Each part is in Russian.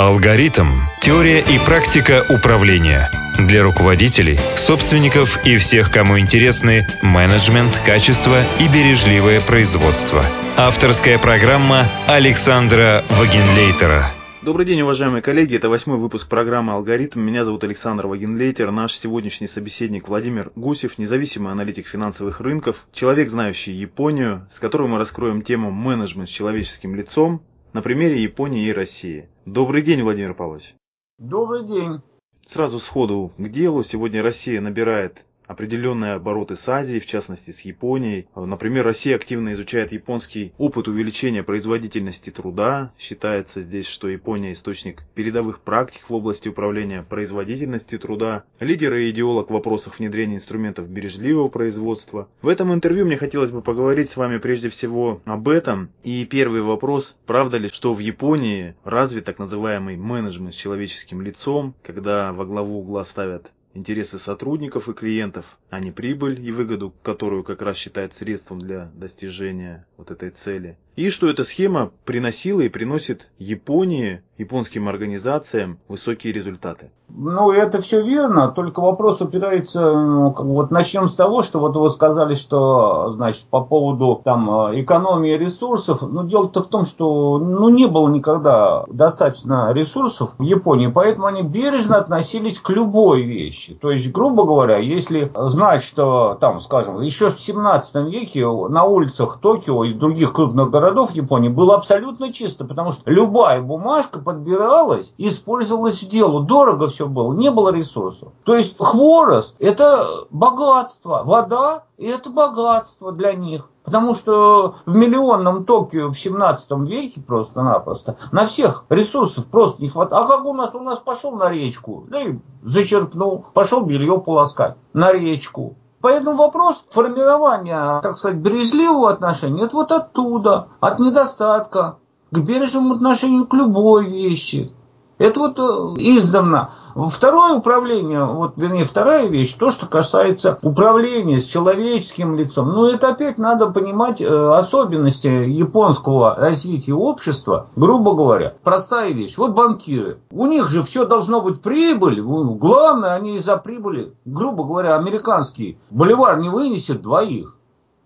Алгоритм. Теория и практика управления. Для руководителей, собственников и всех, кому интересны менеджмент, качество и бережливое производство. Авторская программа Александра Вагенлейтера. Добрый день, уважаемые коллеги. Это восьмой выпуск программы «Алгоритм». Меня зовут Александр Вагенлейтер. Наш сегодняшний собеседник Владимир Гусев, независимый аналитик финансовых рынков, человек, знающий Японию, с которым мы раскроем тему менеджмент с человеческим лицом на примере Японии и России. Добрый день, Владимир Павлович. Добрый день. Сразу сходу к делу. Сегодня Россия набирает определенные обороты с Азией, в частности с Японией. Например, Россия активно изучает японский опыт увеличения производительности труда. Считается здесь, что Япония источник передовых практик в области управления производительностью труда, лидер и идеолог в вопросах внедрения инструментов бережливого производства. В этом интервью мне хотелось бы поговорить с вами прежде всего об этом. И первый вопрос, правда ли, что в Японии развит так называемый менеджмент с человеческим лицом, когда во главу угла ставят интересы сотрудников и клиентов, а не прибыль и выгоду, которую как раз считают средством для достижения вот этой цели. И что эта схема приносила и приносит Японии, японским организациям высокие результаты. Ну, это все верно, только вопрос упирается, ну, вот начнем с того, что вот вы сказали, что, значит, по поводу там экономии ресурсов, ну, дело-то в том, что, ну, не было никогда достаточно ресурсов в Японии, поэтому они бережно относились к любой вещи. То есть, грубо говоря, если знать, что там, скажем, еще в 17 веке на улицах Токио и других крупных городов Японии было абсолютно чисто, потому что любая бумажка подбиралась и использовалась в делу. Дорого все было, не было ресурсов. То есть хворост – это богатство, вода – это богатство для них. Потому что в миллионном Токио в 17 веке просто-напросто на всех ресурсов просто не хватает. А как у нас? У нас пошел на речку, да и зачерпнул, пошел белье полоскать на речку. Поэтому вопрос формирования, так сказать, бережливого отношения, это вот оттуда, от недостатка, к бережному отношению к любой вещи. Это вот э, издавна. Второе управление, вот, вернее, вторая вещь, то, что касается управления с человеческим лицом. Ну, это опять надо понимать э, особенности японского развития общества. Грубо говоря, простая вещь. Вот банкиры. У них же все должно быть прибыль. Главное, они из-за прибыли, грубо говоря, американский боливар не вынесет двоих.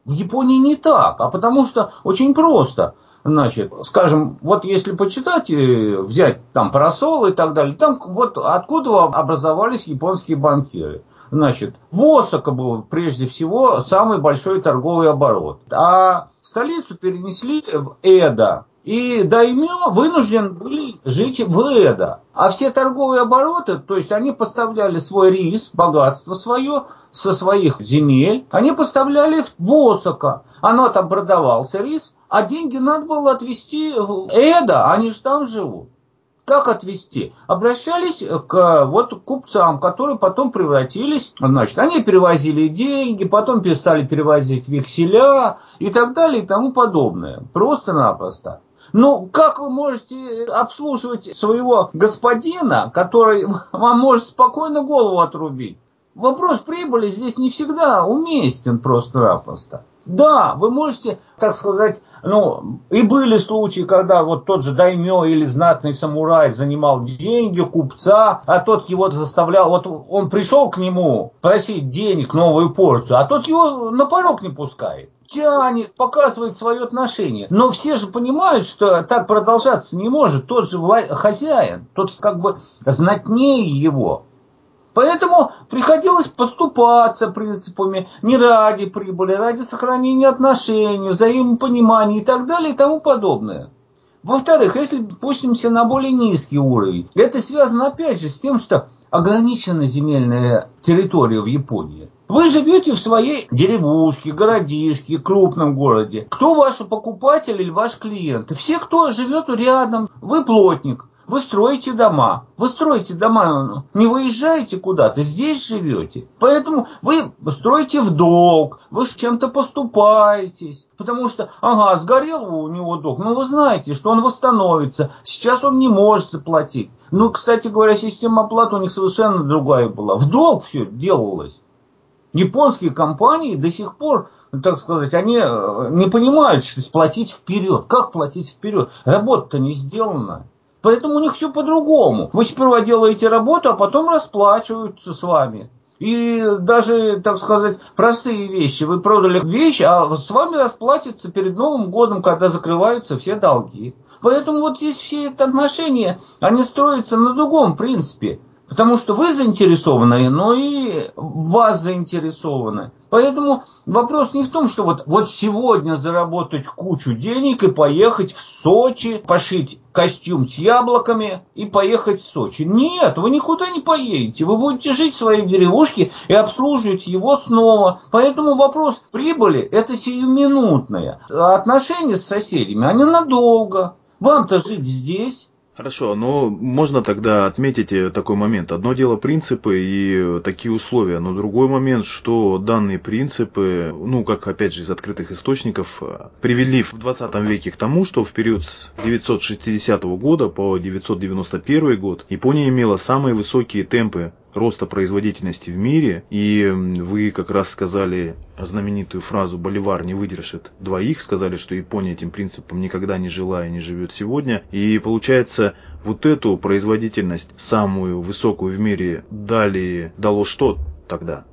В Японии не так, а потому что очень просто. Значит, скажем, вот если почитать, э, взять там парасол и так далее, там вот откуда образовались японские банкиры. Значит, в Осака был прежде всего самый большой торговый оборот, а столицу перенесли в Эда. И даймё вынужден были жить в Эда. А все торговые обороты, то есть они поставляли свой рис, богатство свое со своих земель, они поставляли в Босока. Оно там продавался рис, а деньги надо было отвезти в Эда, они же там живут. Как отвести? Обращались к вот купцам, которые потом превратились, значит, они перевозили деньги, потом перестали перевозить векселя и так далее и тому подобное. Просто-напросто. Ну, как вы можете обслуживать своего господина, который вам может спокойно голову отрубить? Вопрос прибыли здесь не всегда уместен просто-напросто. Да, вы можете, так сказать, ну, и были случаи, когда вот тот же даймё или знатный самурай занимал деньги купца, а тот его заставлял, вот он пришел к нему просить денег, новую порцию, а тот его на порог не пускает тянет, показывает свое отношение. Но все же понимают, что так продолжаться не может. Тот же хозяин, тот как бы знатнее его. Поэтому приходилось поступаться принципами не ради прибыли, а ради сохранения отношений, взаимопонимания и так далее и тому подобное. Во-вторых, если пустимся на более низкий уровень, это связано опять же с тем, что ограничена земельная территория в Японии. Вы живете в своей деревушке, городишке, крупном городе. Кто ваши покупатели или ваш клиент? Все, кто живет рядом. Вы плотник. Вы строите дома. Вы строите дома, не выезжаете куда-то, здесь живете. Поэтому вы строите в долг, вы с чем-то поступаетесь. Потому что, ага, сгорел у него долг, но вы знаете, что он восстановится. Сейчас он не может заплатить. Ну, кстати говоря, система оплаты у них совершенно другая была. В долг все делалось. Японские компании до сих пор, так сказать, они э, не понимают, что платить вперед. Как платить вперед? Работа-то не сделана. Поэтому у них все по-другому. Вы сперва делаете работу, а потом расплачиваются с вами. И даже, так сказать, простые вещи. Вы продали вещь, а с вами расплатится перед Новым годом, когда закрываются все долги. Поэтому вот здесь все эти отношения, они строятся на другом принципе. Потому что вы заинтересованы, но и вас заинтересованы. Поэтому вопрос не в том, что вот, вот сегодня заработать кучу денег и поехать в Сочи, пошить костюм с яблоками и поехать в Сочи. Нет, вы никуда не поедете. Вы будете жить в своей деревушке и обслуживать его снова. Поэтому вопрос прибыли – это сиюминутное. А отношения с соседями, они надолго. Вам-то жить здесь, Хорошо, но можно тогда отметить э, такой момент. Одно дело принципы и такие условия, но другой момент, что данные принципы, ну, как опять же из открытых источников, э, привели в 20 веке к тому, что в период с 960 года по 991 год Япония имела самые высокие темпы роста производительности в мире, и вы как раз сказали знаменитую фразу «Боливар не выдержит двоих», сказали, что Япония этим принципом никогда не жила и не живет сегодня, и получается вот эту производительность, самую высокую в мире, дали, дало что тогда?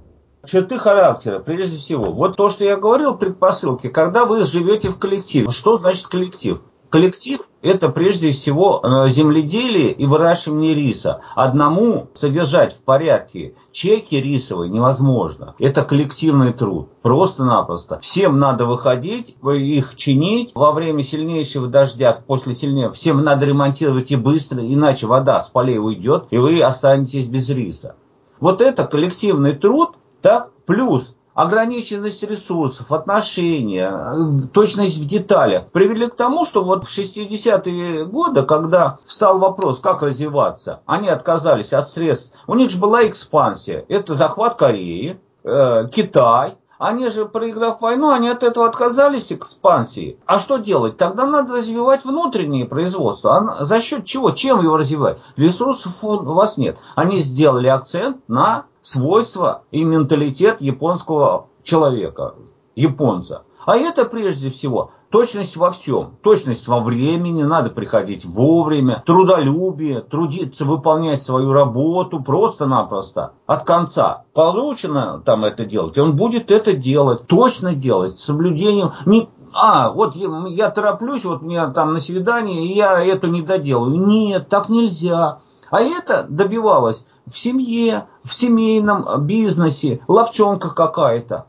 Черты характера, прежде всего. Вот то, что я говорил, предпосылки, когда вы живете в коллективе. Что значит коллектив? Коллектив – это прежде всего э, земледелие и выращивание риса. Одному содержать в порядке чеки рисовые невозможно. Это коллективный труд. Просто-напросто. Всем надо выходить, их чинить. Во время сильнейшего дождя, после сильнее, всем надо ремонтировать и быстро, иначе вода с полей уйдет, и вы останетесь без риса. Вот это коллективный труд, так, плюс ограниченность ресурсов, отношения, точность в деталях привели к тому, что вот в 60-е годы, когда встал вопрос, как развиваться, они отказались от средств. У них же была экспансия. Это захват Кореи, э, Китай, они же, проиграв войну, они от этого отказались экспансии. А что делать? Тогда надо развивать внутреннее производство. А за счет чего? Чем его развивать? Ресурсов у вас нет. Они сделали акцент на свойства и менталитет японского человека, японца. А это прежде всего точность во всем. Точность во времени, надо приходить вовремя, трудолюбие, трудиться, выполнять свою работу просто-напросто от конца. Поручено там это делать, он будет это делать, точно делать, с соблюдением, не, а, вот я, я тороплюсь, вот мне там на свидание, и я это не доделаю. Нет, так нельзя. А это добивалось в семье, в семейном бизнесе, ловчонка какая-то,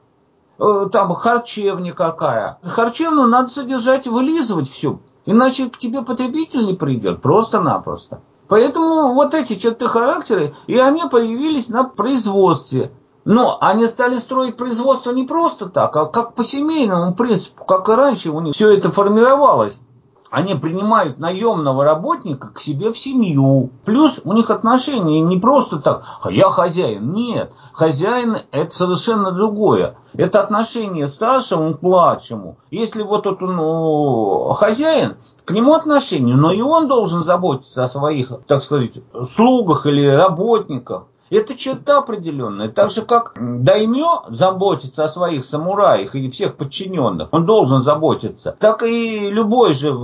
э, там харчевня какая. Харчевну надо содержать, вылизывать все, иначе к тебе потребитель не придет, просто-напросто. Поэтому вот эти черты характера, и они появились на производстве. Но они стали строить производство не просто так, а как по семейному принципу, как и раньше у них все это формировалось они принимают наемного работника к себе в семью. Плюс у них отношения не просто так, а я хозяин. Нет, хозяин это совершенно другое. Это отношение старшему к младшему. Если вот этот ну, хозяин, к нему отношение, но и он должен заботиться о своих, так сказать, слугах или работниках. Это черта определенная. Так же, как даймё заботится о своих самураях и всех подчиненных, он должен заботиться, так и любой же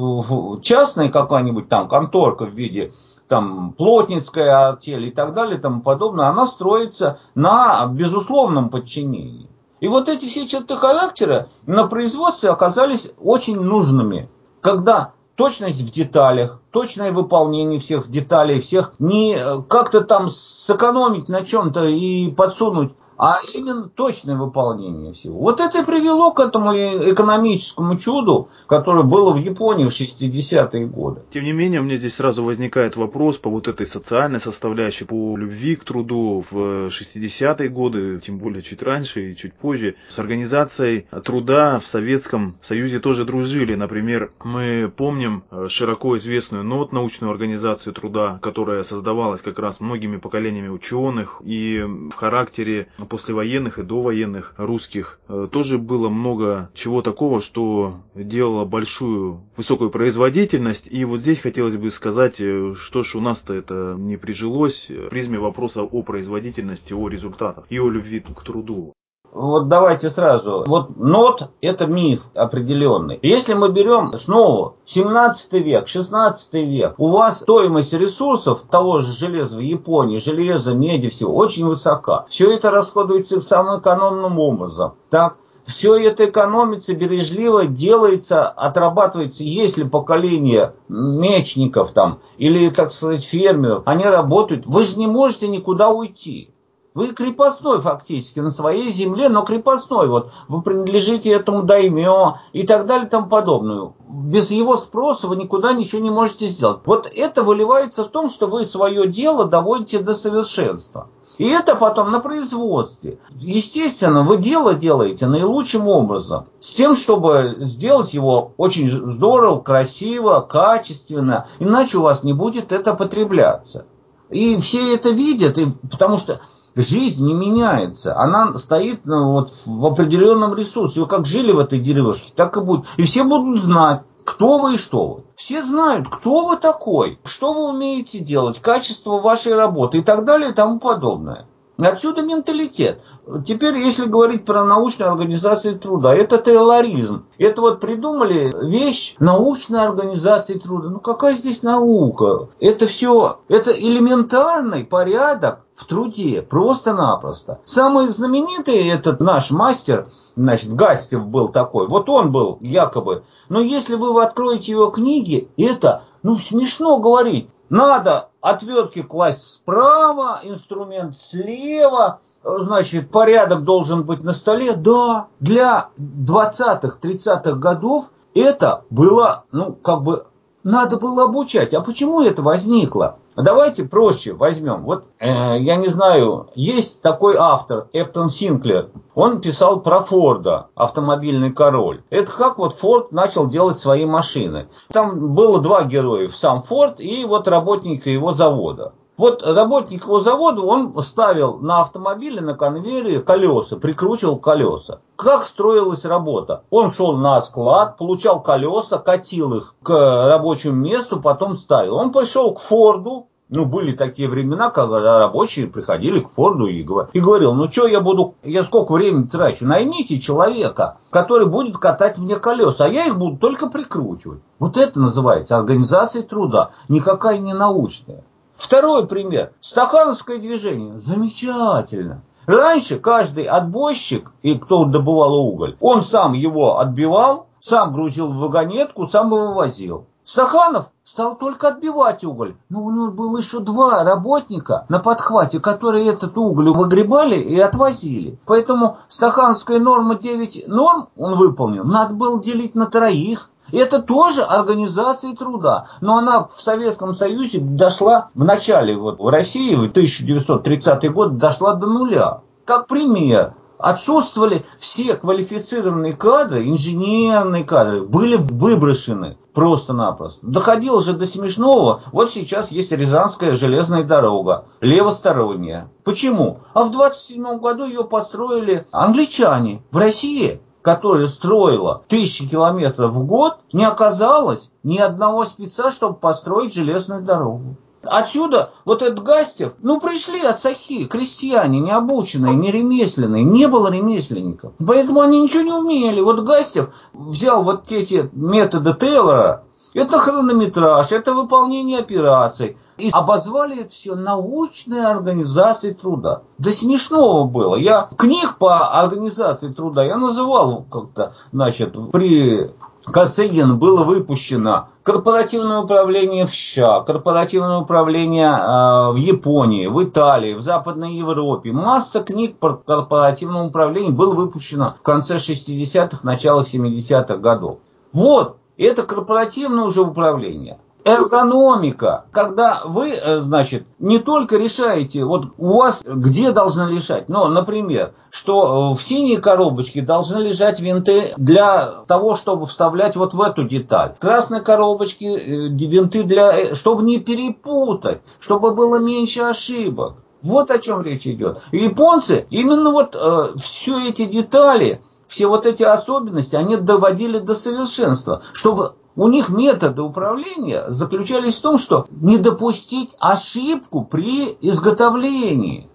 частный какая-нибудь там конторка в виде там плотницкая артель и так далее и тому подобное, она строится на безусловном подчинении. И вот эти все черты характера на производстве оказались очень нужными. Когда точность в деталях, точное выполнение всех деталей, всех не э, как-то там сэкономить на чем-то и подсунуть а именно точное выполнение всего. Вот это и привело к этому экономическому чуду, которое было в Японии в 60-е годы. Тем не менее, у меня здесь сразу возникает вопрос по вот этой социальной составляющей, по любви к труду в 60-е годы, тем более чуть раньше и чуть позже. С организацией труда в Советском Союзе тоже дружили. Например, мы помним широко известную НОТ, научную организацию труда, которая создавалась как раз многими поколениями ученых и в характере послевоенных и довоенных русских э, тоже было много чего такого, что делало большую высокую производительность. И вот здесь хотелось бы сказать, э, что ж у нас-то это не прижилось в призме вопроса о производительности, о результатах и о любви к труду. Вот давайте сразу. Вот нот – это миф определенный. Если мы берем снова 17 век, 16 век, у вас стоимость ресурсов того же железа в Японии, железа, меди, всего очень высока. Все это расходуется самым экономным образом. Так, все это экономится, бережливо делается, отрабатывается. Если поколение мечников там или, так сказать, фермеров, они работают, вы же не можете никуда уйти. Вы крепостной фактически на своей земле, но крепостной. Вот вы принадлежите этому даймё и так далее и тому подобное. Без его спроса вы никуда ничего не можете сделать. Вот это выливается в том, что вы свое дело доводите до совершенства. И это потом на производстве. Естественно, вы дело делаете наилучшим образом. С тем, чтобы сделать его очень здорово, красиво, качественно. Иначе у вас не будет это потребляться. И все это видят, и, потому что жизнь не меняется. Она стоит ну, вот, в определенном ресурсе. Вы как жили в этой деревушке, так и будет. И все будут знать, кто вы и что вы. Все знают, кто вы такой, что вы умеете делать, качество вашей работы и так далее и тому подобное. Отсюда менталитет. Теперь, если говорить про научную организацию труда, это тейлоризм. Это вот придумали вещь научной организации труда. Ну какая здесь наука? Это все, это элементарный порядок в труде, просто-напросто. Самый знаменитый этот наш мастер, значит, Гастев был такой, вот он был якобы. Но если вы откроете его книги, это, ну, смешно говорить. Надо отвертки класть справа, инструмент слева, значит, порядок должен быть на столе. Да, для 20-х, 30-х годов это было, ну, как бы, надо было обучать. А почему это возникло? Давайте проще возьмем. Вот, э, я не знаю, есть такой автор, Эптон Синклер. Он писал про Форда, автомобильный король. Это как вот Форд начал делать свои машины. Там было два героя, сам Форд и вот работник его завода. Вот работник его завода, он ставил на автомобиле, на конвейере колеса, прикручивал колеса. Как строилась работа? Он шел на склад, получал колеса, катил их к рабочему месту, потом ставил. Он пошел к Форду, ну, были такие времена, когда рабочие приходили к Форду и, и говорил, ну, что я буду, я сколько времени трачу? Наймите человека, который будет катать мне колеса, а я их буду только прикручивать. Вот это называется организация труда, никакая не научная. Второй пример. Стахановское движение. Замечательно. Раньше каждый отбойщик, и кто добывал уголь, он сам его отбивал, сам грузил в вагонетку, сам его вывозил. Стаханов стал только отбивать уголь. Но у него было еще два работника на подхвате, которые этот уголь выгребали и отвозили. Поэтому стахановская норма 9 норм он выполнил. Надо было делить на троих. Это тоже организация труда. Но она в Советском Союзе дошла в начале, вот в России, в 1930 год, дошла до нуля. Как пример, отсутствовали все квалифицированные кадры, инженерные кадры, были выброшены просто-напросто. Доходило же до смешного. Вот сейчас есть Рязанская железная дорога, левосторонняя. Почему? А в 27 году ее построили англичане в России которая строила тысячи километров в год, не оказалось ни одного спеца, чтобы построить железную дорогу. Отсюда вот этот Гастев, ну пришли от Сахи, крестьяне, не обученные, не ремесленные, не было ремесленников. Поэтому они ничего не умели. Вот Гастев взял вот эти методы Тейлора, это хронометраж, это выполнение операций. И обозвали это все научной организацией труда. До смешного было. Я книг по организации труда я называл как-то, значит, при Косыгин было выпущено корпоративное управление в США, корпоративное управление э, в Японии, в Италии, в Западной Европе. Масса книг по корпоративному управлению было выпущено в конце 60-х, начало 70-х годов. Вот, это корпоративное уже управление. Эргономика, когда вы, э, значит, не только решаете, вот у вас где должны лежать, но, например, что э, в синей коробочке должны лежать винты для того, чтобы вставлять вот в эту деталь. В красной коробочке э, винты для, чтобы не перепутать, чтобы было меньше ошибок. Вот о чем речь идет. Японцы именно вот э, все эти детали, все вот эти особенности, они доводили до совершенства, чтобы у них методы управления заключались в том, что не допустить ошибку при изготовлении.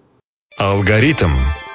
Алгоритм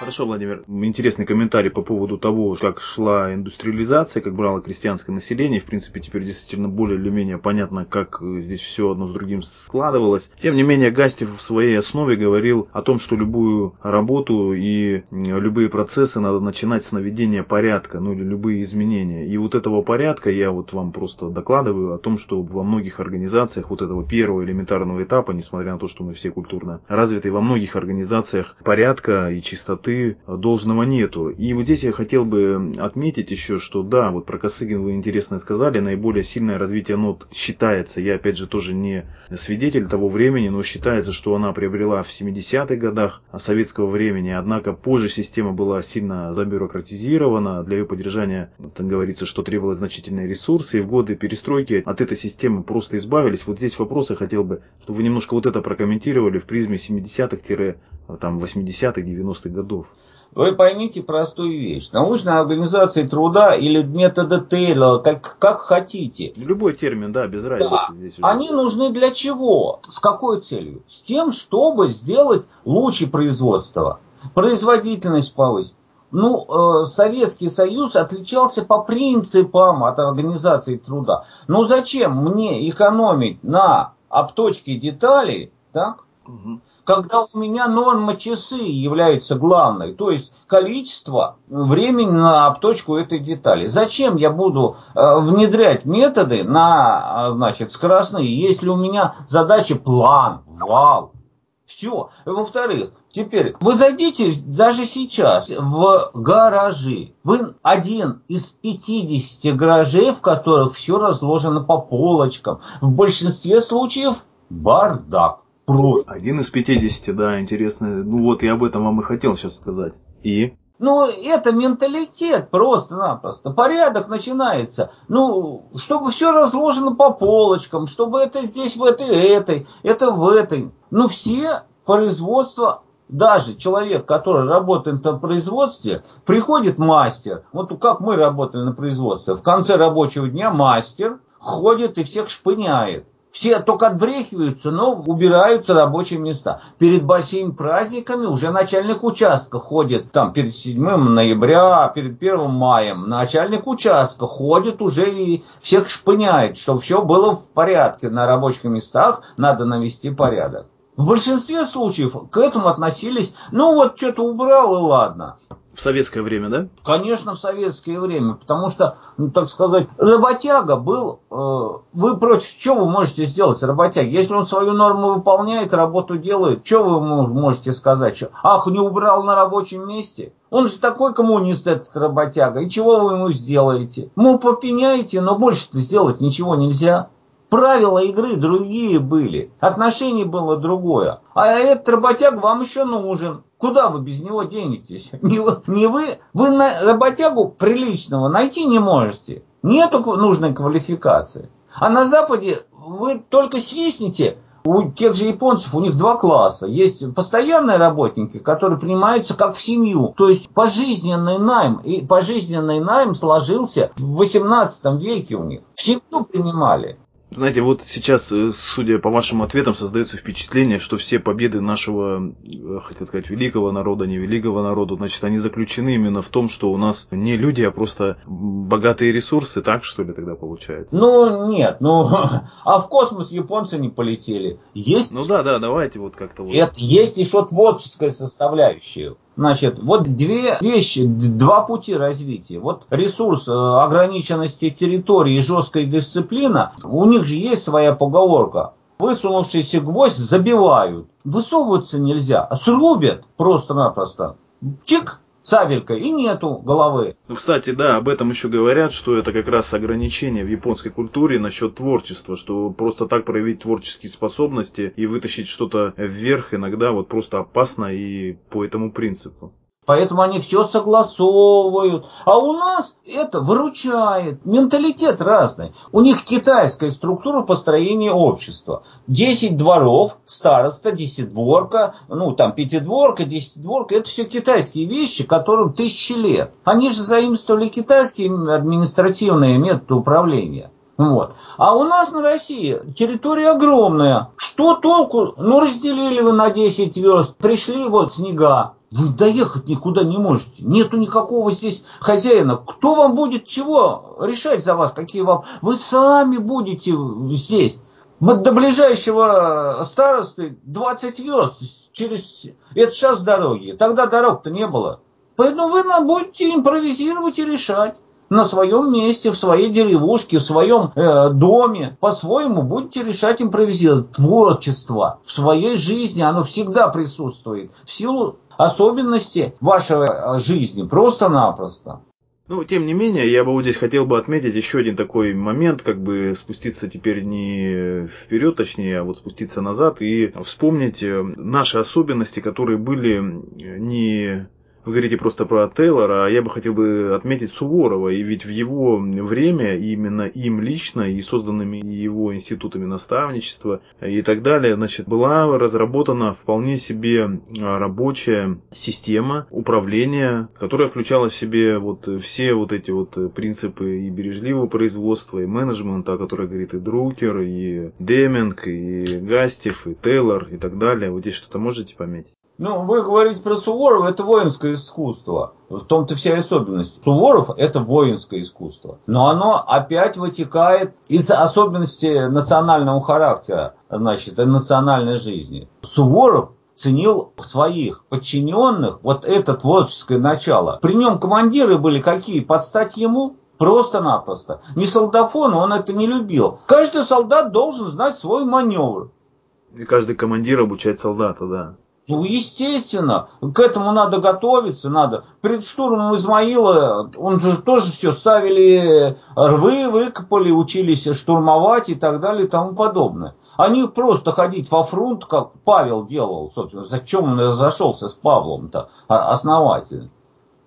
Хорошо, Владимир. Интересный комментарий по поводу того, как шла индустриализация, как брало крестьянское население. В принципе, теперь действительно более или менее понятно, как э, здесь все одно с другим складывалось. Тем не менее, Гастев в своей основе говорил о том, что любую работу и любые процессы надо начинать с наведения порядка, ну или любые изменения. И вот этого порядка я вот вам просто докладываю о том, что во многих организациях вот этого первого элементарного этапа, несмотря на то, что мы все культурно развиты, во многих организациях порядка и чистоты должного нету. И вот здесь я хотел бы отметить еще, что да, вот про Косыгин вы интересно сказали, наиболее сильное развитие нот считается, я опять же тоже не свидетель того времени, но считается, что она приобрела в 70-х годах советского времени, однако позже система была сильно забюрократизирована, для ее поддержания, там говорится, что требовалось значительные ресурсы, и в годы перестройки от этой системы просто избавились. Вот здесь вопрос я хотел бы, чтобы вы немножко вот это прокомментировали в призме 70-х-80-х, 90-х годов. Вы поймите простую вещь. Научная организация труда или методы Тейлора, как, как хотите. Любой термин, да, без разницы. Да. Здесь уже. Они нужны для чего? С какой целью? С тем, чтобы сделать лучше производство. Производительность повысить. Ну, э, Советский Союз отличался по принципам от организации труда. Ну, зачем мне экономить на обточке деталей, так, когда у меня норма часы являются главной, то есть количество времени на обточку этой детали. Зачем я буду э, внедрять методы на, а, значит, скоростные, если у меня задача план, вал, все. Во-вторых, теперь вы зайдите даже сейчас в гаражи. Вы один из 50 гаражей, в которых все разложено по полочкам. В большинстве случаев бардак. Просто. Один из 50, да, интересно. Ну вот я об этом вам и хотел сейчас сказать. И? Ну, это менталитет просто-напросто. Порядок начинается. Ну, чтобы все разложено по полочкам, чтобы это здесь в этой, этой, это в этой. Ну, все производства даже человек, который работает на производстве, приходит мастер. Вот как мы работали на производстве. В конце рабочего дня мастер ходит и всех шпыняет. Все только отбрехиваются, но убираются рабочие места. Перед большими праздниками уже начальник участка ходит, там перед 7 ноября, перед 1 маем, начальник участка ходит уже и всех шпыняет, чтобы все было в порядке на рабочих местах, надо навести порядок. В большинстве случаев к этому относились, ну вот что-то убрал и ладно. В советское время, да? Конечно, в советское время, потому что, ну, так сказать, работяга был... Э, вы против чего вы можете сделать работяги? Если он свою норму выполняет, работу делает, что вы можете сказать? Что, ах, не убрал на рабочем месте? Он же такой коммунист, этот работяга. И чего вы ему сделаете? Ну, попеняете, но больше-то сделать ничего нельзя. Правила игры другие были, отношение было другое. А этот работяг вам еще нужен. Куда вы без него денетесь? Не вы, не вы, вы на работягу приличного найти не можете. Нету нужной квалификации. А на Западе вы только свистните, у тех же японцев у них два класса. Есть постоянные работники, которые принимаются как в семью. То есть пожизненный найм. И пожизненный найм сложился в 18 веке у них. В семью принимали. Знаете, вот сейчас, э, судя по вашим ответам, создается впечатление, что все победы нашего, э, хотел сказать, великого народа, не великого народа, значит, они заключены именно в том, что у нас не люди, а просто богатые ресурсы, так что ли тогда получается? Ну, нет, ну, а в космос японцы не полетели. Есть... Ну да, да, давайте вот как-то вот. Это, есть еще творческая составляющая. Значит, вот две вещи, два пути развития. Вот ресурс э, ограниченности территории и жесткая дисциплина, у них же есть своя поговорка. Высунувшийся гвоздь забивают. Высовываться нельзя, а срубят просто-напросто. Чик, сабелька и нету головы. Ну, кстати, да, об этом еще говорят, что это как раз ограничение в японской культуре насчет творчества, что просто так проявить творческие способности и вытащить что-то вверх иногда вот просто опасно и по этому принципу. Поэтому они все согласовывают. А у нас это выручает. Менталитет разный. У них китайская структура построения общества. Десять дворов, староста, десятидворка, ну там пятидворка, десятидворка. Это все китайские вещи, которым тысячи лет. Они же заимствовали китайские административные методы управления. Вот. А у нас на России территория огромная. Что толку? Ну, разделили вы на 10 верст, пришли вот снега. Вы доехать никуда не можете. Нету никакого здесь хозяина. Кто вам будет чего решать за вас? Какие вам... Вы сами будете здесь. До ближайшего старосты 20 верст через... Это сейчас дороги. Тогда дорог-то не было. Поэтому вы будете импровизировать и решать на своем месте, в своей деревушке, в своем э, доме, по-своему будете решать импровизировать. Творчество в своей жизни, оно всегда присутствует в силу особенностей вашей э, жизни, просто-напросто. Ну, тем не менее, я бы вот здесь хотел бы отметить еще один такой момент, как бы спуститься теперь не вперед, точнее, а вот спуститься назад и вспомнить э, наши особенности, которые были не вы говорите просто про Тейлора, а я бы хотел бы отметить Суворова, и ведь в его время именно им лично и созданными его институтами наставничества и так далее, значит, была разработана вполне себе рабочая система управления, которая включала в себе вот все вот эти вот принципы и бережливого производства, и менеджмента, о которых говорит и Друкер, и Деминг, и Гастев, и Тейлор, и так далее. Вот здесь что-то можете пометить? Ну, вы говорите про Суворова, это воинское искусство. В том-то вся особенность. Суворов – это воинское искусство. Но оно опять вытекает из особенностей национального характера, значит, национальной жизни. Суворов ценил своих подчиненных вот это творческое начало. При нем командиры были какие? Подстать ему? Просто-напросто. Не солдафон, он это не любил. Каждый солдат должен знать свой маневр. И каждый командир обучает солдата, да. Ну, естественно, к этому надо готовиться, надо. Перед штурмом Измаила, он же тоже все ставили рвы, выкопали, учились штурмовать и так далее и тому подобное. Они просто ходить во фронт, как Павел делал, собственно, зачем он разошелся с Павлом-то а, основательно.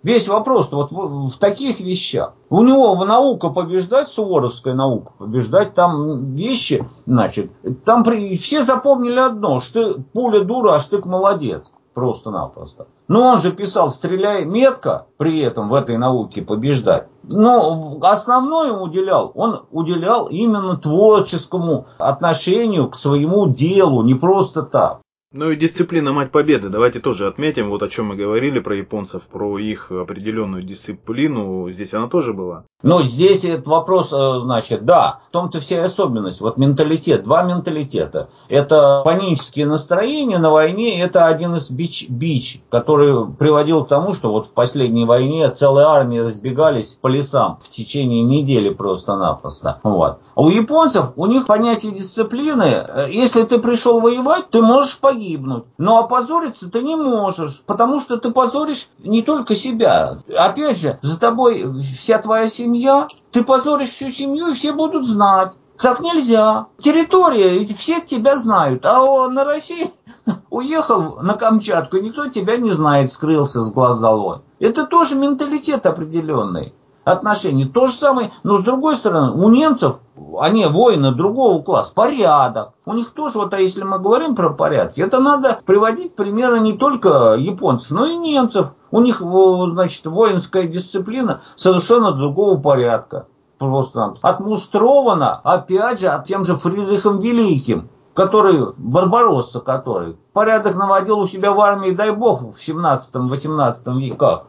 Весь вопрос вот в, в таких вещах. У него в наука побеждать, суворовская наука побеждать, там вещи, значит, там при, все запомнили одно, что пуля дура, а штык молодец. Просто-напросто. Но он же писал, стреляй метко, при этом в этой науке побеждать. Но основное уделял, он уделял именно творческому отношению к своему делу, не просто так. Ну и дисциплина мать победы. Давайте тоже отметим, вот о чем мы говорили про японцев, про их определенную дисциплину. Здесь она тоже была. Ну, здесь этот вопрос, э, значит, да, в том-то вся особенность. Вот менталитет, два менталитета. Это панические настроения на войне, это один из бич, бич, который приводил к тому, что вот в последней войне целые армии разбегались по лесам в течение недели просто-напросто. Вот. А у японцев, у них понятие дисциплины, э, если ты пришел воевать, ты можешь погибнуть, но опозориться ты не можешь, потому что ты позоришь не только себя. Опять же, за тобой вся твоя семья ты позоришь всю семью, и все будут знать. Так нельзя. Территория, все тебя знают. А он на России уехал на Камчатку, никто тебя не знает, скрылся с глаз долой. Это тоже менталитет определенный отношений. То же самое, но с другой стороны, у немцев, они воины другого класса, порядок. У них тоже, вот а если мы говорим про порядки, это надо приводить примеры не только японцев, но и немцев. У них, значит, воинская дисциплина совершенно другого порядка. Просто отмустрована, опять же, от тем же Фридрихом Великим который, Барбаросса который, порядок наводил у себя в армии, дай бог, в 17-18 веках.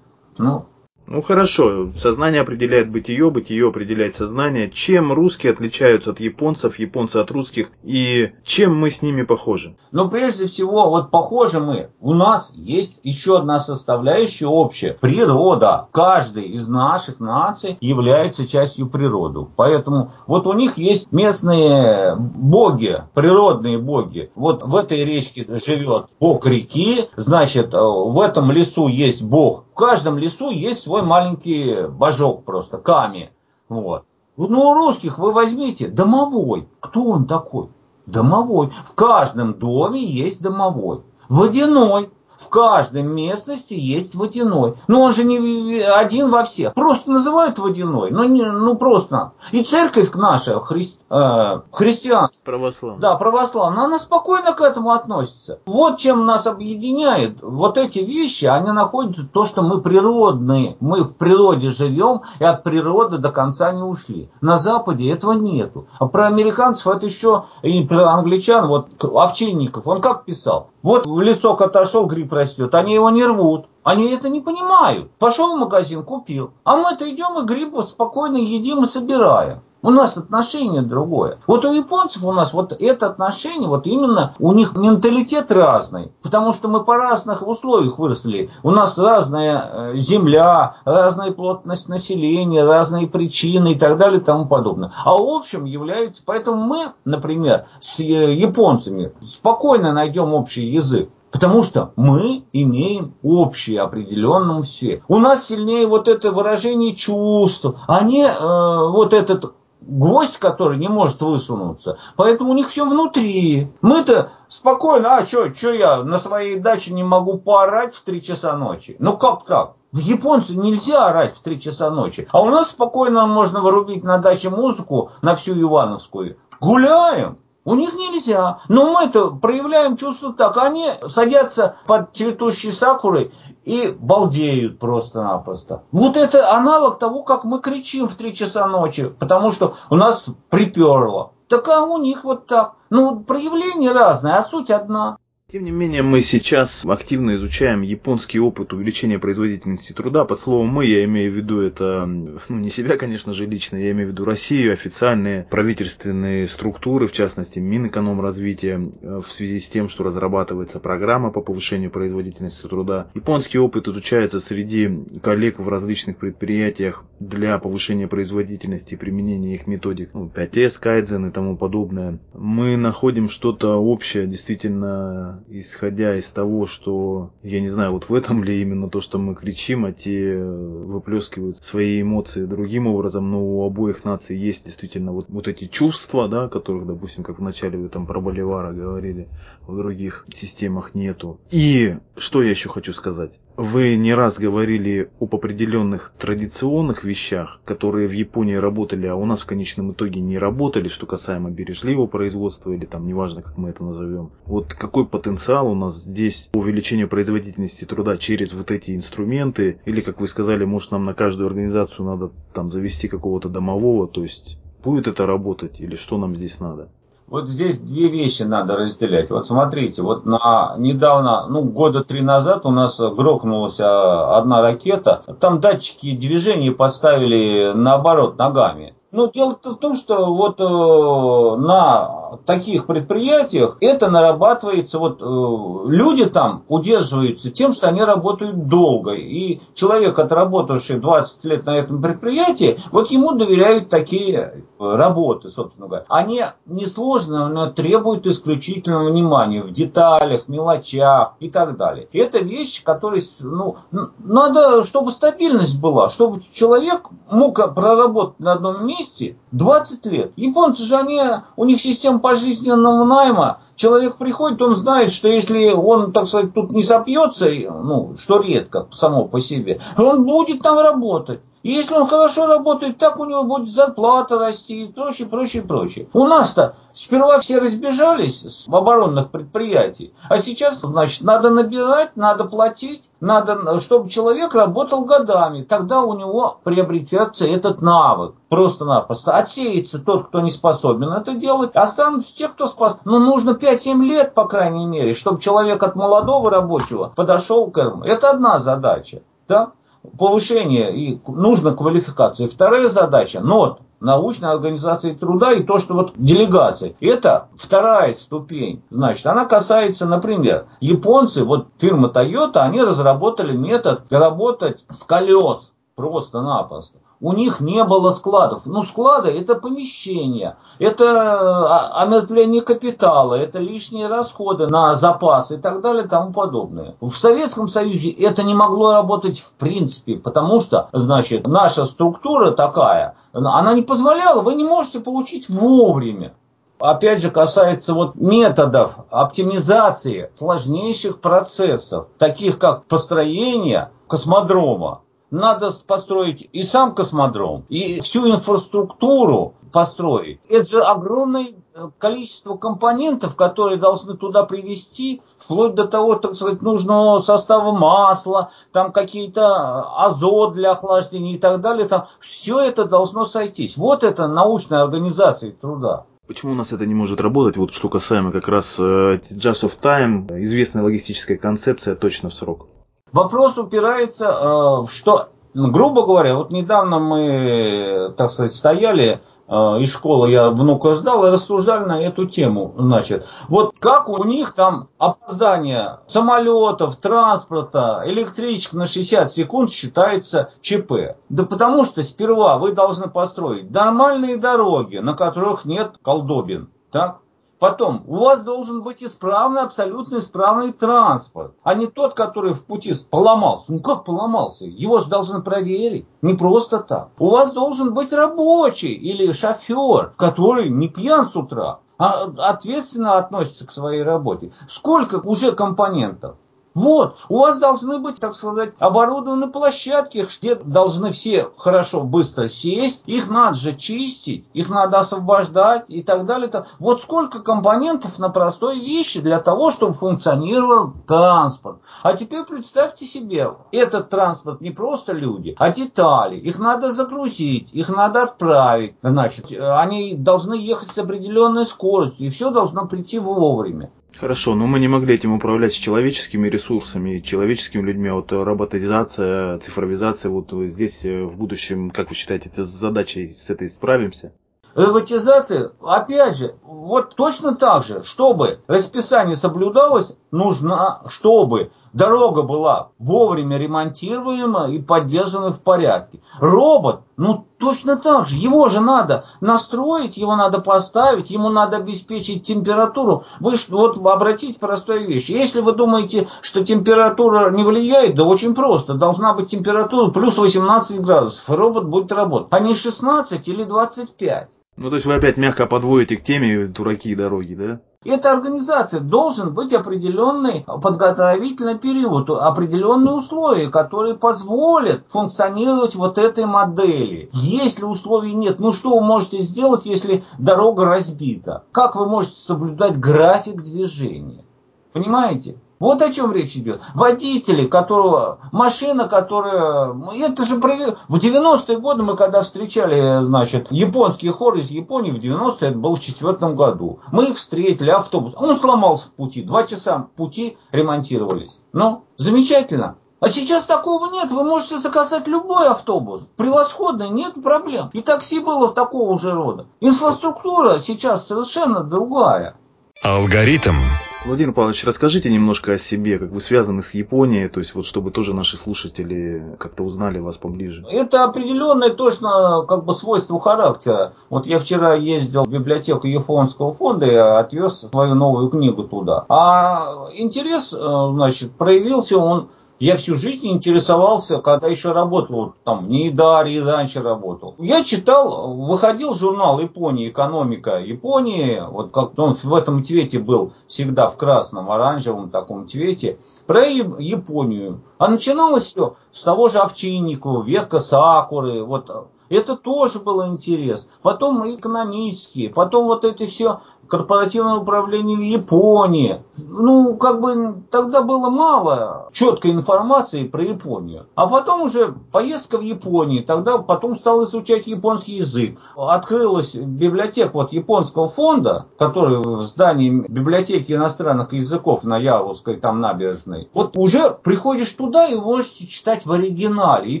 Ну, ну хорошо, сознание определяет бытие, бытие определяет сознание. Чем русские отличаются от японцев, японцы от русских, и чем мы с ними похожи? Ну прежде всего, вот похожи мы. У нас есть еще одна составляющая общая. Природа. Каждый из наших наций является частью природы. Поэтому вот у них есть местные боги, природные боги. Вот в этой речке живет бог реки, значит, в этом лесу есть бог в каждом лесу есть свой маленький божок просто, ками. Вот. Ну, у русских вы возьмите домовой. Кто он такой? Домовой. В каждом доме есть домовой. Водяной. В каждой местности есть водяной. Но он же не один во всех. Просто называют водяной. Ну, не, ну просто. И церковь наша, хри, э, христианство. Православная. Да, православная. Она спокойно к этому относится. Вот чем нас объединяет. Вот эти вещи, они находятся то, что мы природные. Мы в природе живем и от природы до конца не ушли. На Западе этого нету. А про американцев это еще, и про англичан, вот Овчинников, он как писал? Вот в лесок отошел, гриб растет, они его не рвут. Они это не понимают. Пошел в магазин, купил. А мы-то идем и грибы спокойно едим и собираем. У нас отношение другое. Вот у японцев у нас вот это отношение, вот именно у них менталитет разный. Потому что мы по разных условиях выросли. У нас разная э, земля, разная плотность населения, разные причины и так далее и тому подобное. А в общем является... Поэтому мы, например, с э, японцами спокойно найдем общий язык. Потому что мы имеем общее определенном все. У нас сильнее вот это выражение чувств, а не э, вот этот гвоздь, который не может высунуться. Поэтому у них все внутри. Мы-то спокойно, а что, что я на своей даче не могу поорать в 3 часа ночи? Ну как так? В японце нельзя орать в 3 часа ночи. А у нас спокойно можно вырубить на даче музыку на всю Ивановскую. Гуляем. У них нельзя. Но мы-то проявляем чувство так. Они садятся под цветущей сакурой и балдеют просто-напросто. Вот это аналог того, как мы кричим в три часа ночи, потому что у нас приперло. Так а у них вот так. Ну, проявление разное, а суть одна. Тем не менее, мы сейчас активно изучаем японский опыт увеличения производительности труда. Под словом «мы» я имею в виду это, ну, не себя, конечно же, лично, я имею в виду Россию, официальные правительственные структуры, в частности, Минэкономразвития, э, в связи с тем, что разрабатывается программа по повышению производительности труда. Японский опыт изучается среди коллег в различных предприятиях для повышения производительности и применения их методик, ну, 5S, Кайдзен и тому подобное. Мы находим что-то общее, действительно исходя из того, что, я не знаю, вот в этом ли именно то, что мы кричим, а те э, выплескивают свои эмоции другим образом, но у обоих наций есть действительно вот, вот эти чувства, да, которых, допустим, как в начале вы там про Боливара говорили, в других системах нету. И что я еще хочу сказать? Вы не раз говорили об определенных традиционных вещах, которые в Японии работали, а у нас в конечном итоге не работали, что касаемо бережливого производства или там неважно, как мы это назовем. Вот какой потенциал у нас здесь увеличения производительности труда через вот эти инструменты, или, как вы сказали, может нам на каждую организацию надо там завести какого-то домового, то есть будет это работать или что нам здесь надо? Вот здесь две вещи надо разделять. Вот смотрите, вот на недавно, ну года три назад у нас грохнулась а, одна ракета. Там датчики движения поставили наоборот ногами. Но дело в том, что вот э, на таких предприятиях это нарабатывается, вот э, люди там удерживаются тем, что они работают долго. И человек, отработавший 20 лет на этом предприятии, вот ему доверяют такие работы, собственно говоря. Они несложно, но требуют исключительного внимания в деталях, мелочах и так далее. И это вещь, которая, ну, надо, чтобы стабильность была, чтобы человек мог проработать на одном месте месте 20 лет. Японцы же, они, у них система пожизненного найма. Человек приходит, он знает, что если он, так сказать, тут не сопьется, ну, что редко само по себе, он будет там работать. И если он хорошо работает, так у него будет зарплата расти и прочее, прочее, прочее. У нас-то сперва все разбежались с оборонных предприятий, а сейчас, значит, надо набирать, надо платить, надо, чтобы человек работал годами. Тогда у него приобретется этот навык. Просто-напросто отсеется тот, кто не способен это делать, останутся те, кто способен. Но ну, нужно 5-7 лет, по крайней мере, чтобы человек от молодого рабочего подошел к этому. Это одна задача. Да? Повышение и нужна квалификация. Вторая задача, НОТ, научной организации труда и то, что вот делегации. Это вторая ступень. Значит, она касается, например, японцы, вот фирма Toyota, они разработали метод работать с колес просто-напросто у них не было складов. Ну, склады – это помещения, это а, омертвление капитала, это лишние расходы на запасы и так далее и тому подобное. В Советском Союзе это не могло работать в принципе, потому что, значит, наша структура такая, она не позволяла, вы не можете получить вовремя. опять же, касается вот методов оптимизации сложнейших процессов, таких как построение космодрома. Надо построить и сам космодром, и всю инфраструктуру построить. Это же огромное количество компонентов, которые должны туда привести, вплоть до того, так сказать, нужного состава масла, там какие-то азот для охлаждения и так далее. Там все это должно сойтись. Вот это научная организация труда. Почему у нас это не может работать? Вот что касаемо как раз uh, Just of Time, известная логистическая концепция точно в срок. Вопрос упирается uh, в что, ну, грубо говоря, вот недавно мы, так сказать, стояли э, из школы, я внука ждал, и рассуждали на эту тему. Значит, вот как у них там опоздание самолетов, транспорта, электричек на 60 секунд считается ЧП. Да потому что сперва вы должны построить нормальные дороги, на которых нет колдобин. Так? Потом, у вас должен быть исправный, абсолютно исправный транспорт, а не тот, который в пути поломался. Ну как поломался? Его же должны проверить. Не просто так. У вас должен быть рабочий или шофер, который не пьян с утра, а ответственно относится к своей работе. Сколько уже компонентов? Вот, у вас должны быть, так сказать, оборудованы площадки, где должны все хорошо, быстро сесть, их надо же чистить, их надо освобождать и так далее. Вот сколько компонентов на простой вещи для того, чтобы функционировал транспорт. А теперь представьте себе, этот транспорт не просто люди, а детали. Их надо загрузить, их надо отправить. Значит, они должны ехать с определенной скоростью, и все должно прийти вовремя. Хорошо, но мы не могли этим управлять с человеческими ресурсами, человеческими людьми. Вот роботизация, цифровизация, вот здесь э, в будущем, как вы считаете, это задачей с этой справимся? Роботизация, опять же, вот точно так же, чтобы расписание соблюдалось, нужно, чтобы дорога была вовремя ремонтируема и поддержана в порядке. Робот, ну точно так же, его же надо настроить, его надо поставить, ему надо обеспечить температуру. Вы вот обратите простую вещь. Если вы думаете, что температура не влияет, да очень просто. Должна быть температура плюс 18 градусов, и робот будет работать. А не 16 или 25. Ну, то есть вы опять мягко подводите к теме дураки дороги, да? Эта организация должен быть определенный подготовительный период, определенные условия, которые позволят функционировать вот этой модели. Если условий нет, ну что вы можете сделать, если дорога разбита? Как вы можете соблюдать график движения? Понимаете? Вот о чем речь идет. Водители, которого, машина, которая, это же в 90-е годы мы когда встречали, значит, японский хор из Японии в 90-е, это был в четвертом году. Мы их встретили, автобус, он сломался в пути, два часа пути ремонтировались. Ну, замечательно. А сейчас такого нет, вы можете заказать любой автобус. Превосходный, нет проблем. И такси было такого же рода. Инфраструктура сейчас совершенно другая. Алгоритм. Владимир Павлович, расскажите немножко о себе, как вы связаны с Японией, то есть вот чтобы тоже наши слушатели как-то узнали вас поближе. Это определенное точно как бы свойство характера. Вот я вчера ездил в библиотеку японского фонда и отвез свою новую книгу туда. А интерес, э, значит, проявился он я всю жизнь интересовался, когда еще работал, там, в Нейдаре раньше работал. Я читал, выходил журнал Япония, экономика Японии, вот как он в этом цвете был всегда в красном, оранжевом таком цвете, про Японию. А начиналось все с того же Овчинникова, ветка сакуры, вот это тоже было интерес. Потом экономические, потом вот это все корпоративное управление в Японии. Ну, как бы тогда было мало четкой информации про Японию. А потом уже поездка в Японию, тогда потом стал изучать японский язык. Открылась библиотека вот японского фонда, который в здании библиотеки иностранных языков на Яровской там набережной. Вот уже приходишь туда и можете читать в оригинале и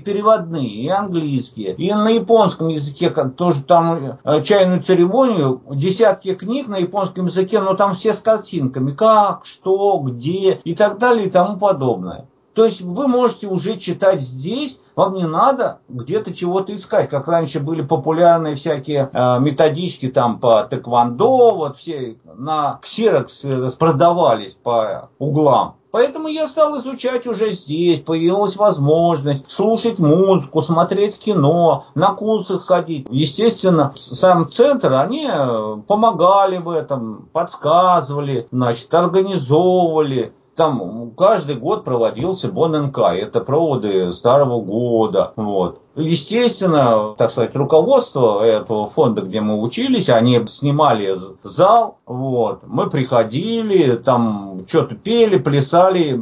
переводные, и английские, и на японском языке тоже там э, чайную церемонию, десятки книг на японском языке, но там все с картинками, как, что, где и так далее и тому подобное. То есть вы можете уже читать здесь, вам не надо где-то чего-то искать, как раньше были популярные всякие э, методички там по тэквондо, вот все на ксерокс продавались по углам Поэтому я стал изучать уже здесь, появилась возможность слушать музыку, смотреть кино, на курсы ходить. Естественно, сам центр, они э, помогали в этом, подсказывали, значит, организовывали. Там каждый год проводился БонНК, это проводы Старого года. Вот. Естественно, так сказать, руководство этого фонда, где мы учились, они снимали зал, вот, мы приходили, там что-то пели, плясали,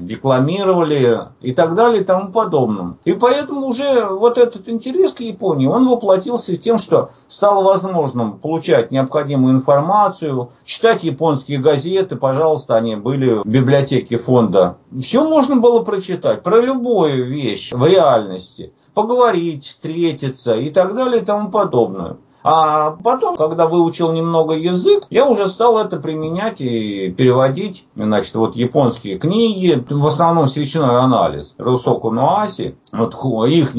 декламировали и так далее и тому подобное. И поэтому уже вот этот интерес к Японии, он воплотился тем, что стало возможным получать необходимую информацию, читать японские газеты, пожалуйста, они были в библиотеке фонда. Все можно было прочитать про любую вещь в реальности поговорить, встретиться и так далее и тому подобное. А потом, когда выучил немного язык, я уже стал это применять и переводить. Значит, вот японские книги, в основном свечной анализ. Русоку Нуаси, вот их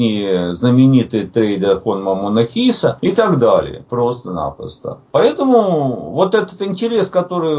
знаменитый трейдер Хон Мамонахиса и так далее. Просто-напросто. Поэтому вот этот интерес, который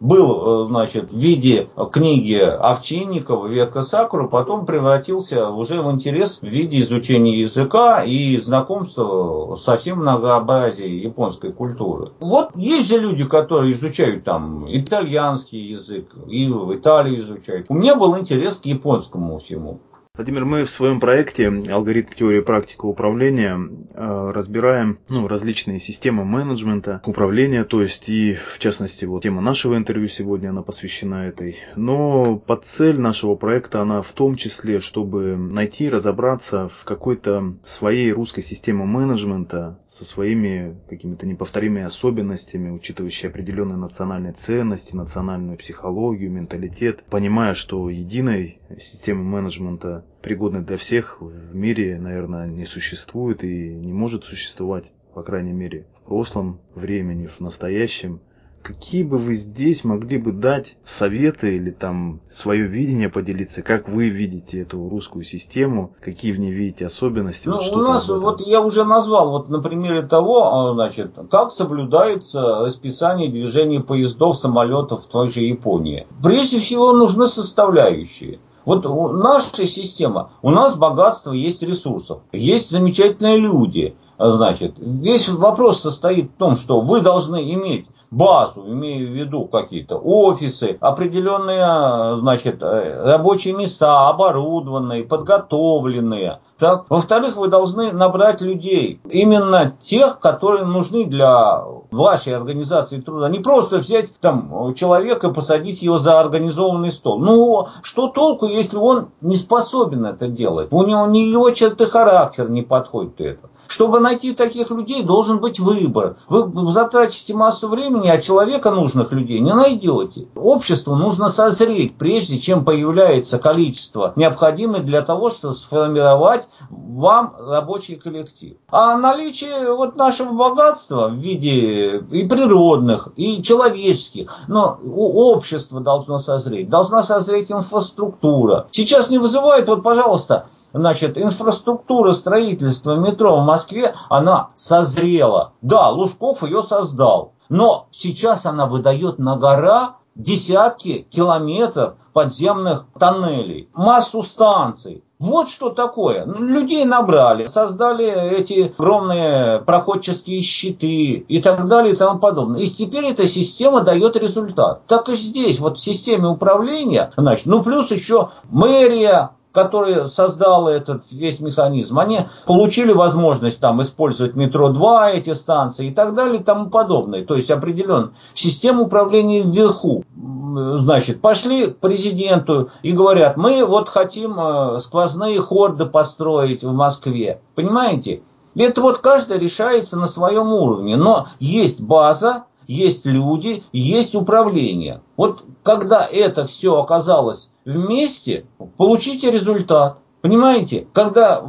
был, значит, в виде книги Овчинникова «Ветка Сакура», потом превратился уже в интерес в виде изучения языка и знакомства со всем много многообразие японской культуры. Вот есть же люди, которые изучают там итальянский язык, и в Италии изучают. У меня был интерес к японскому всему. Владимир, мы в своем проекте «Алгоритм теории практика управления» э, разбираем ну, различные системы менеджмента, управления, то есть и, в частности, вот тема нашего интервью сегодня, она посвящена этой. Но под цель нашего проекта, она в том числе, чтобы найти, разобраться в какой-то своей русской системе менеджмента, со своими какими-то неповторимыми особенностями, учитывающие определенные национальные ценности, национальную психологию, менталитет, понимая, что единой системы менеджмента, пригодной для всех, в мире, наверное, не существует и не может существовать, по крайней мере, в прошлом времени, в настоящем. Какие бы вы здесь могли бы дать советы или там свое видение поделиться, как вы видите эту русскую систему, какие в ней видите особенности? Ну, вот у нас, вот я уже назвал, вот на примере того, а, значит, как соблюдается расписание движения поездов, самолетов в той же Японии. Прежде всего нужны составляющие. Вот наша система, у нас богатство есть ресурсов, есть замечательные люди. Значит, весь вопрос состоит в том, что вы должны иметь базу, имею в виду какие-то офисы, определенные, значит, э, рабочие места, оборудованные, подготовленные. Так? Во-вторых, вы должны набрать людей, именно тех, которые нужны для вашей организации труда. Не просто взять там человека и посадить его за организованный стол. Ну, что толку, если он не способен это делать? У него не его черты характера не подходит это. Чтобы найти таких людей, должен быть выбор. Вы затратите массу времени, а человека нужных людей не найдете. Обществу нужно созреть, прежде чем появляется количество необходимое для того, чтобы сформировать вам рабочий коллектив. А наличие вот нашего богатства в виде и природных, и человеческих, но общество должно созреть, должна созреть инфраструктура. Сейчас не вызывает, вот, пожалуйста, Значит, инфраструктура строительства метро в Москве, она созрела. Да, Лужков ее создал. Но сейчас она выдает на гора десятки километров подземных тоннелей, массу станций. Вот что такое. Ну, людей набрали, создали эти огромные проходческие щиты и так далее и тому подобное. И теперь эта система дает результат. Так и здесь, вот в системе управления, значит, ну плюс еще мэрия, которые создал этот весь механизм, они получили возможность там использовать метро 2, эти станции и так далее и тому подобное. То есть определен систему управления вверху. Значит, пошли к президенту и говорят, мы вот хотим э, сквозные хорды построить в Москве. Понимаете? Это вот каждый решается на своем уровне. Но есть база, есть люди, есть управление. Вот когда это все оказалось вместе, получите результат. Понимаете, когда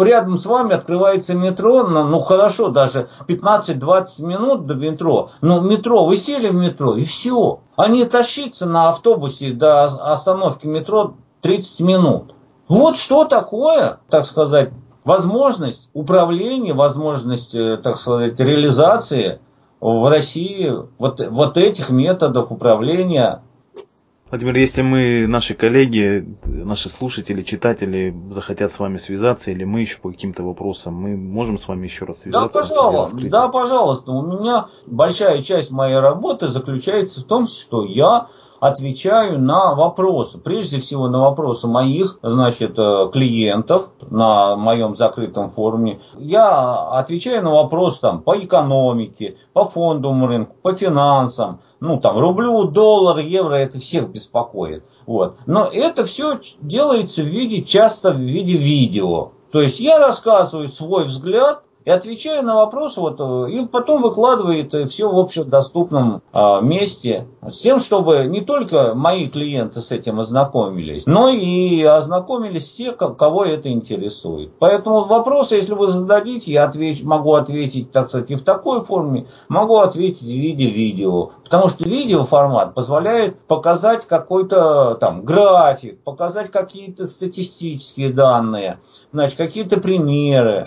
рядом с вами открывается метро, ну хорошо, даже 15-20 минут до метро, но метро, вы сели в метро и все. Они тащиться на автобусе до остановки метро 30 минут. Вот что такое, так сказать, возможность управления, возможность, э, так сказать, реализации в России вот, вот этих методов управления Владимир, если мы, наши коллеги, наши слушатели, читатели захотят с вами связаться, или мы еще по каким-то вопросам, мы можем с вами еще раз связаться? Да, пожалуйста, да, пожалуйста. У меня большая часть моей работы заключается в том, что я отвечаю на вопросы. Прежде всего на вопросы моих значит, э, клиентов на моем закрытом форуме. Я отвечаю на вопросы там, по экономике, по фондовому рынку, по финансам. Ну, там, рублю, доллар, евро, это всех беспокоит. Вот. Но это все делается в виде, часто в виде видео. То есть я рассказываю свой взгляд и отвечаю на вопрос, вот, э, и потом выкладывает э, все в общедоступном а, месте, с тем, чтобы не только мои клиенты с этим ознакомились, но и ознакомились все, кого это интересует. Поэтому вопросы, если вы зададите, я отвеч, могу ответить, так сказать, и в такой форме, могу ответить в виде видео. Потому что видеоформат позволяет показать какой-то там график, показать какие-то статистические данные, значит, какие-то примеры.